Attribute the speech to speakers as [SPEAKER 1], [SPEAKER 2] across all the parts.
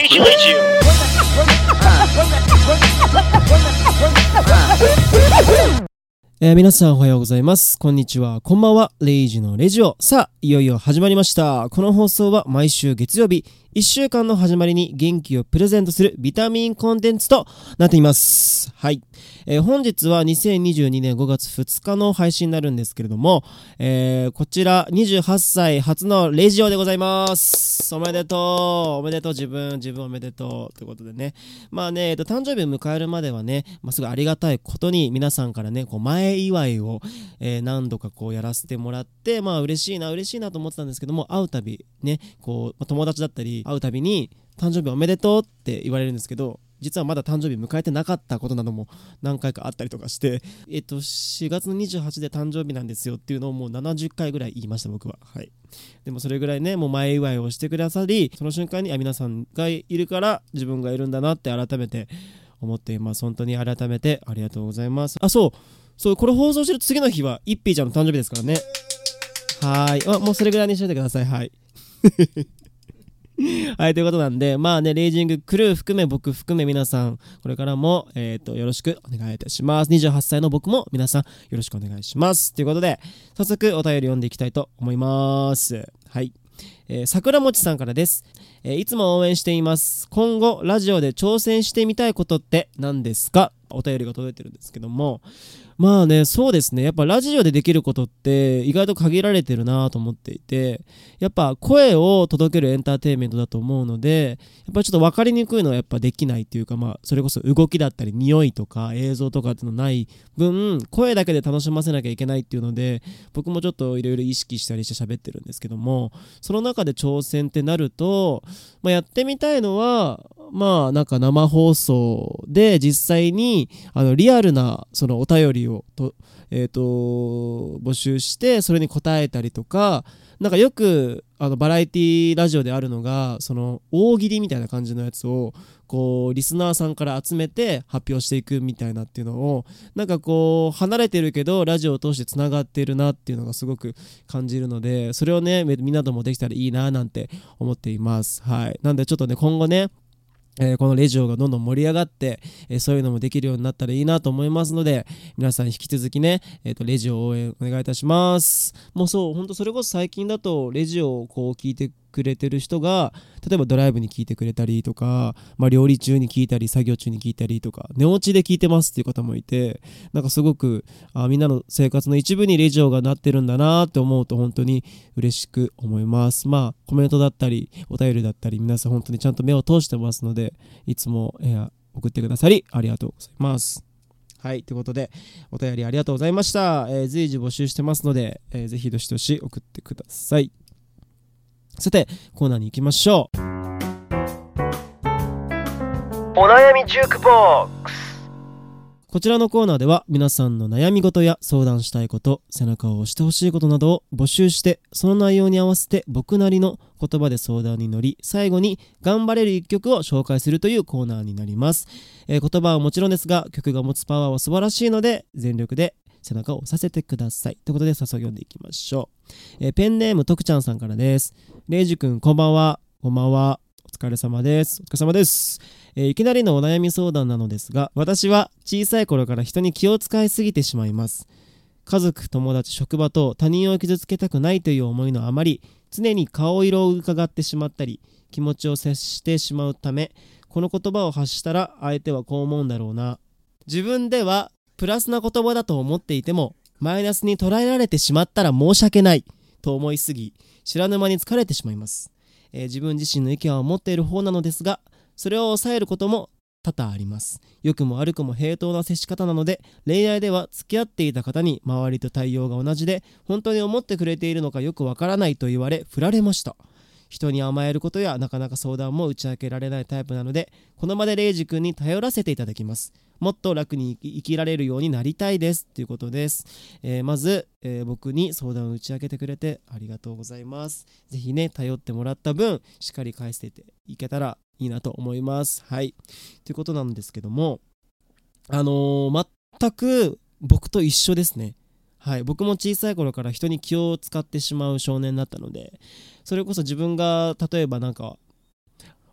[SPEAKER 1] レイジラジ
[SPEAKER 2] えー皆さんおはようございます。こんにちは。こんばんは。レイジのレジオ。さあ、いよいよ始まりました。この放送は毎週月曜日、1週間の始まりに元気をプレゼントするビタミンコンテンツとなっています。はい。えー本日は2022年5月2日の配信になるんですけれども、えーこちら28歳初のレジオでございます。おめでとう。おめでとう。自分、自分おめでとう。ということでね。まあね、えっと、誕生日を迎えるまではね、まあ、すごいありがたいことに皆さんからね、こう前祝いを、えー何度かこうやらせてもらって、まあ嬉しいな、嬉しいなと思ってたんですけども、会うたび、ね、こう、ま友達だったり、会うたびに、誕生日おめでとうって言われるんですけど、実はまだ誕生日迎えてなかったことなども何回かあったりとかして、えっと、4月の28で誕生日なんですよっていうのをもう70回ぐらい言いました、僕は。はい。でもそれぐらいね、もう前祝いをしてくださり、その瞬間に、あ、皆さんがいるから自分がいるんだなって改めて思っています。本当に改めてありがとうございます。あ、そう。そう、これ放送してる次の日は、イッピーちゃんの誕生日ですからね。はい。あ、もうそれぐらいにしといてください。はい。はい、ということなんで、まあね、レイジングクルー含め、僕含め皆さん、これからも、えっ、と、よろしくお願いいたします。28歳の僕も皆さん、よろしくお願いします。ということで、早速お便り読んでいきたいと思います。はい。えー桜餅さんからです、えーいつも応援しています。今後、ラジオで挑戦してみたいことって何ですか？お便りが届いてるんですけども、まあね、そうですね。やっぱラジオでできることって意外と限られてるなと思っていて、やっぱ声を届けるエンターテインメントだと思うので、やっぱりちょっと分かりにくいのはやっぱできないっていうか、まあ、それこそ動きだったり、匂いとか映像とかっていうのない分、声だけで楽しませなきゃいけないっていうので、僕もちょっといろいろ意識したりして喋ってるんですけども、その中で挑戦ってなると、まあ、やってみたいのは、まあなんか生放送で実際にあのリアルなそのお便りをと,、えー、と募集してそれに答えたりとかなんかよくあのバラエティラジオであるのがその大喜利みたいな感じのやつをこうリスナーさんから集めて発表していくみたいなっていうのをなんかこう離れてるけどラジオを通してつながってるなっていうのがすごく感じるのでそれをねみんなともできたらいいななんて思っています。はい。なんでちょっとね今後ねえーこのレジオがどんどん盛り上がって、えーそういうのもできるようになったらいいなと思いますので皆さん引き続きね、えーとレジオ応援お願いいたします。もうそうほんとそれこそ最近だとレジオをこう聞いてくれてる人が例えばドライブに聞いてくれたりとか、まあ、料理中に聞いたり作業中に聞いたりとか寝落ちで聞いてますっていう方もいてなんかすごくあみんなの生活の一部にレジオがなってるんだなって思うと本当に嬉しく思います。まあコメントだったりお便りだったり皆さん本当にちゃんと目を通してますのでいつも、えー送ってくださりありがとうございます。はいということでお便りありがとうございました、えー随時募集してますので、えーぜひどしどし送ってください。さてコーナーに行きましょう。
[SPEAKER 1] オお悩みジュークボックス。
[SPEAKER 2] こちらのコーナーでは皆さんの悩み事や相談したいこと背中を押してほしいことなどを募集してその内容に合わせて僕なりの言葉で相談に乗り最後に頑張れる一曲を紹介するというコーナーになります、えー言葉はもちろんですが曲が持つパワーは素晴らしいので全力で背中を押させてください。ということで早速読んでいきましょう、えーペンネームとくちゃんさんからです。れいじくんこんばんは。こんばんは。お疲れ様です。お疲れ様です。えーいきなりのお悩み相談なのですが私は小さい頃から人に気を使いすぎてしまいます。家族友達職場と他人を傷つけたくないという思いのあまり常に顔色を伺ってしまったり気持ちを接してしまうためこの言葉を発したら相手はこう思うんだろうな。自分ではプラスな言葉だと思っていてもマイナスに捉えられてしまったら申し訳ないと思いすぎ知らぬ間に疲れてしまいます、えー自分自身の意見は持っている方なのですがそれを抑えることも多々あります。良くも悪くも平等な接し方なので恋愛では付き合っていた方に周りと対応が同じで本当に思ってくれているのかよくわからないと言われ振られました。人に甘えることやなかなか相談も打ち明けられないタイプなのでこの場でレイジ君に頼らせていただきます。もっと楽に生きられるようになりたいです。ということです、えーまず、えー僕に相談を打ち明けてくれてありがとうございます。ぜひね頼ってもらった分しっかり返していけたらいいなと思います。はい。ということなんですけどもあのー全く僕と一緒ですね。はい、僕も小さい頃から人に気を使ってしまう少年だったのでそれこそ自分が例えばなんか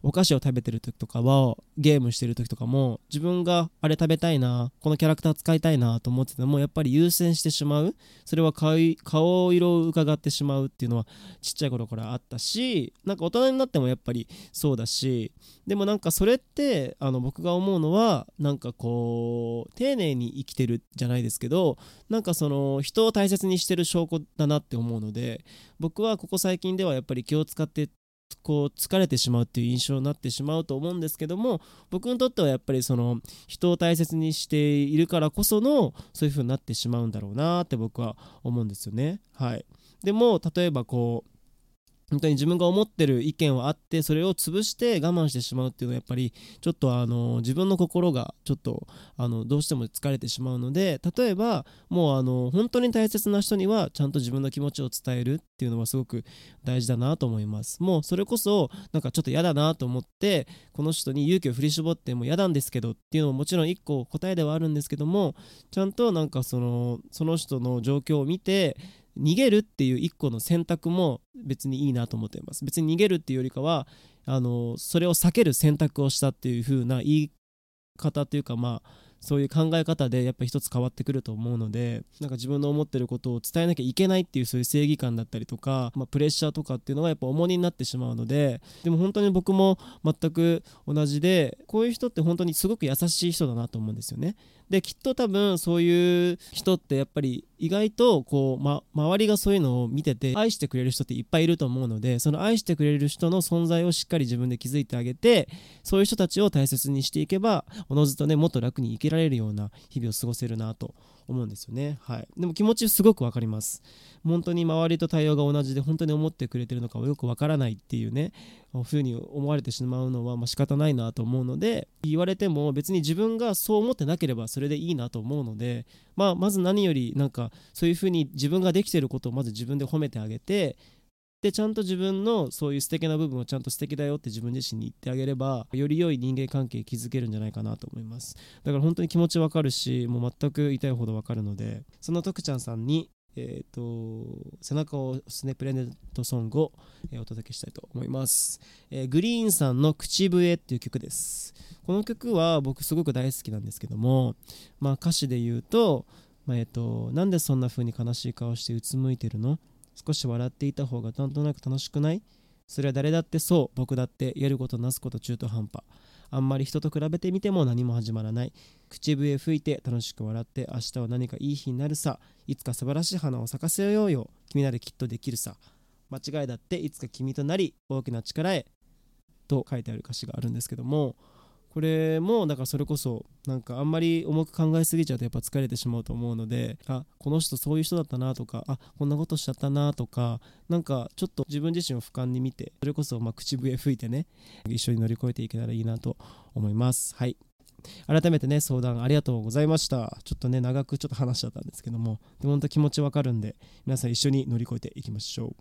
[SPEAKER 2] お菓子を食べてる時とかはゲームしてる時とかも自分があれ食べたいなこのキャラクター使いたいなと思っててもやっぱり優先してしまう。それは顔色を伺ってしまうっていうのはちっちゃい頃からあったしなんか大人になってもやっぱりそうだしでもなんかそれってあの僕が思うのはなんかこう丁寧に生きてるじゃないですけどなんかその人を大切にしてる証拠だなって思うので僕はここ最近ではやっぱり気を使ってこう疲れてしまうっていう印象になってしまうと思うんですけども僕にとってはやっぱりその人を大切にしているからこそのそういう風になってしまうんだろうなって僕は思うんですよね。はい。でも例えばこう本当に自分が思ってる意見はあってそれを潰して我慢してしまうっていうのはやっぱりちょっとあの自分の心がちょっとあのどうしても疲れてしまうので例えばもうあの本当に大切な人にはちゃんと自分の気持ちを伝えるっていうのはすごく大事だなと思います。もうそれこそなんかちょっと嫌だなと思ってこの人に勇気を振り絞っても嫌なんですけどっていうのももちろん一個答えではあるんですけどもちゃんとなんかそのその人の状況を見て逃げるっていう一個の選択も別にいいなと思っています別に逃げるっていうよりかはあのそれを避ける選択をしたっていう風な言い方っていうかまあそういう考え方でやっぱ一つ変わってくると思うのでなんか自分の思ってることを伝えなきゃいけないっていうそういう正義感だったりとか、まあ、プレッシャーとかっていうのがやっぱ重荷になってしまうのででも本当に僕も全く同じでこういう人って本当にすごく優しい人だなと思うんですよね。できっと多分そういう人ってやっぱり意外とこう、ま、周りがそういうのを見てて愛してくれる人っていっぱいいると思うのでその愛してくれる人の存在をしっかり自分で気づいてあげてそういう人たちを大切にしていけばおのずとねもっと楽に生きられるような日々を過ごせるなと思うんですよね。はい、でも気持ちすごくわかります。本当に周りと対応が同じで本当に思ってくれてるのかよくわからないっていうねふうに思われてしまうのはまあ仕方ないなと思うので言われても別に自分がそう思ってなければそれでいいなと思うので、まあ、まず何よりなんかそういうふうに自分ができてることをまず自分で褒めてあげてでちゃんと自分のそういう素敵な部分をちゃんと素敵だよって自分自身に言ってあげればより良い人間関係築けるんじゃないかなと思います。だから本当に気持ちわかるしもう全く痛いほどわかるのでその徳ちゃんさんにえーと、背中をすねプレゼントソングを、えー、お届けしたいと思います、えー、グリーンさんの口笛っていう曲です。この曲は僕すごく大好きなんですけども、まあ、歌詞で言うと,、まあえーと、なんでそんな風に悲しい顔してうつむいてるの？少し笑っていた方がなんとなく楽しくない？それは誰だってそう僕だってやることなすこと中途半端。あんまり人と比べてみても何も始まらない。口笛吹いて楽しく笑って明日は何かいい日になるさ。いつか素晴らしい花を咲かせようよ。君ならきっとできるさ。間違いだっていつか君となり大きな力へ。と書いてある歌詞があるんですけども。これもだからそれこそなんかあんまり重く考えすぎちゃうとやっぱ疲れてしまうと思うのであこの人そういう人だったなとかあこんなことしちゃったなとかなんかちょっと自分自身を俯瞰に見てそれこそま口笛吹いてね一緒に乗り越えていけたらいいなと思います。はい。改めてね相談ありがとうございました。ちょっとね長くちょっと話しちゃったんですけどもでも本当気持ちわかるんで皆さん一緒に乗り越えていきましょう。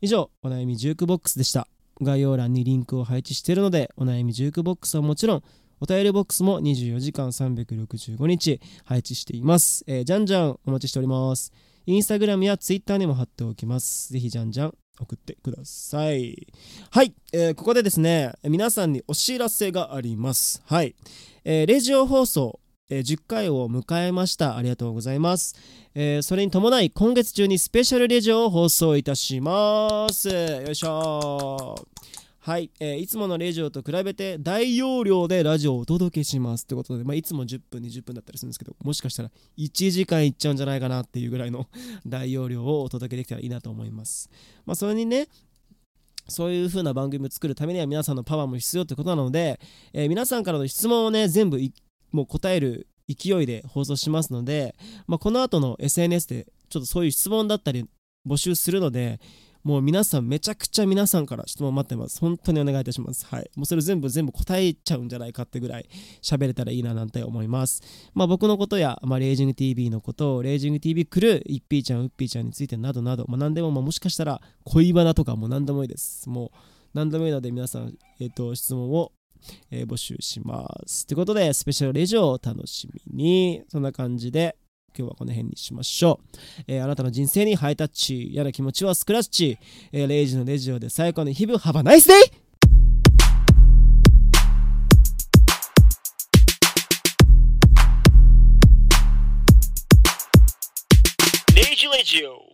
[SPEAKER 2] 以上お悩みジュークボックスでした。概要欄にリンクを配置しているのでお悩みジュークボックスはもちろんお便りボックスも24時間365日配置しています、えー、じゃんじゃんお待ちしております。インスタグラムやツイッターにも貼っておきます。ぜひじゃんじゃん送ってください。はい、えー、ここでですね皆さんにお知らせがあります。はい、えー、レジオ放送え10回を迎えました。ありがとうございます、えー、それに伴い今月中にスペシャルレジオを放送いたします。よいしょ。はい、えー、いつものレジオと比べて大容量でラジオをお届けしますってことで、まあ、いつも10分20分だったりするんですけどもしかしたら1時間いっちゃうんじゃないかなっていうぐらいの 大容量をお届けできたらいいなと思います。まあそれにねそういう風な番組を作るためには皆さんのパワーも必要ってことなので、えー、皆さんからの質問をね全部もう答える勢いで放送しますので、まあ、この後の SNS でちょっとそういう質問だったり募集するのでもう皆さんめちゃくちゃ皆さんから質問待ってます。本当にお願いいたします。はい。もうそれ全部全部答えちゃうんじゃないかってぐらい喋れたらいいななんて思います。まあ僕のことや、まあ、レイジング TV のことをレイジング TV クルーイッピーちゃんウッピーちゃんについてなどなど、まあ、何でも、まあ、もしかしたら恋バナとかも何でもいいです。もう何でもいいので皆さん、えっ、ー、と質問をえー、募集します。ということで、スペシャルレジを楽しみに。そんな感じで、今日はこの辺にしましょう。えー、あなたの人生にハイタッチ、嫌な気持ちはスクラッチ、えー、レイジのレジオで最高の日々、ハバナイスデイレイ
[SPEAKER 1] ジレジオ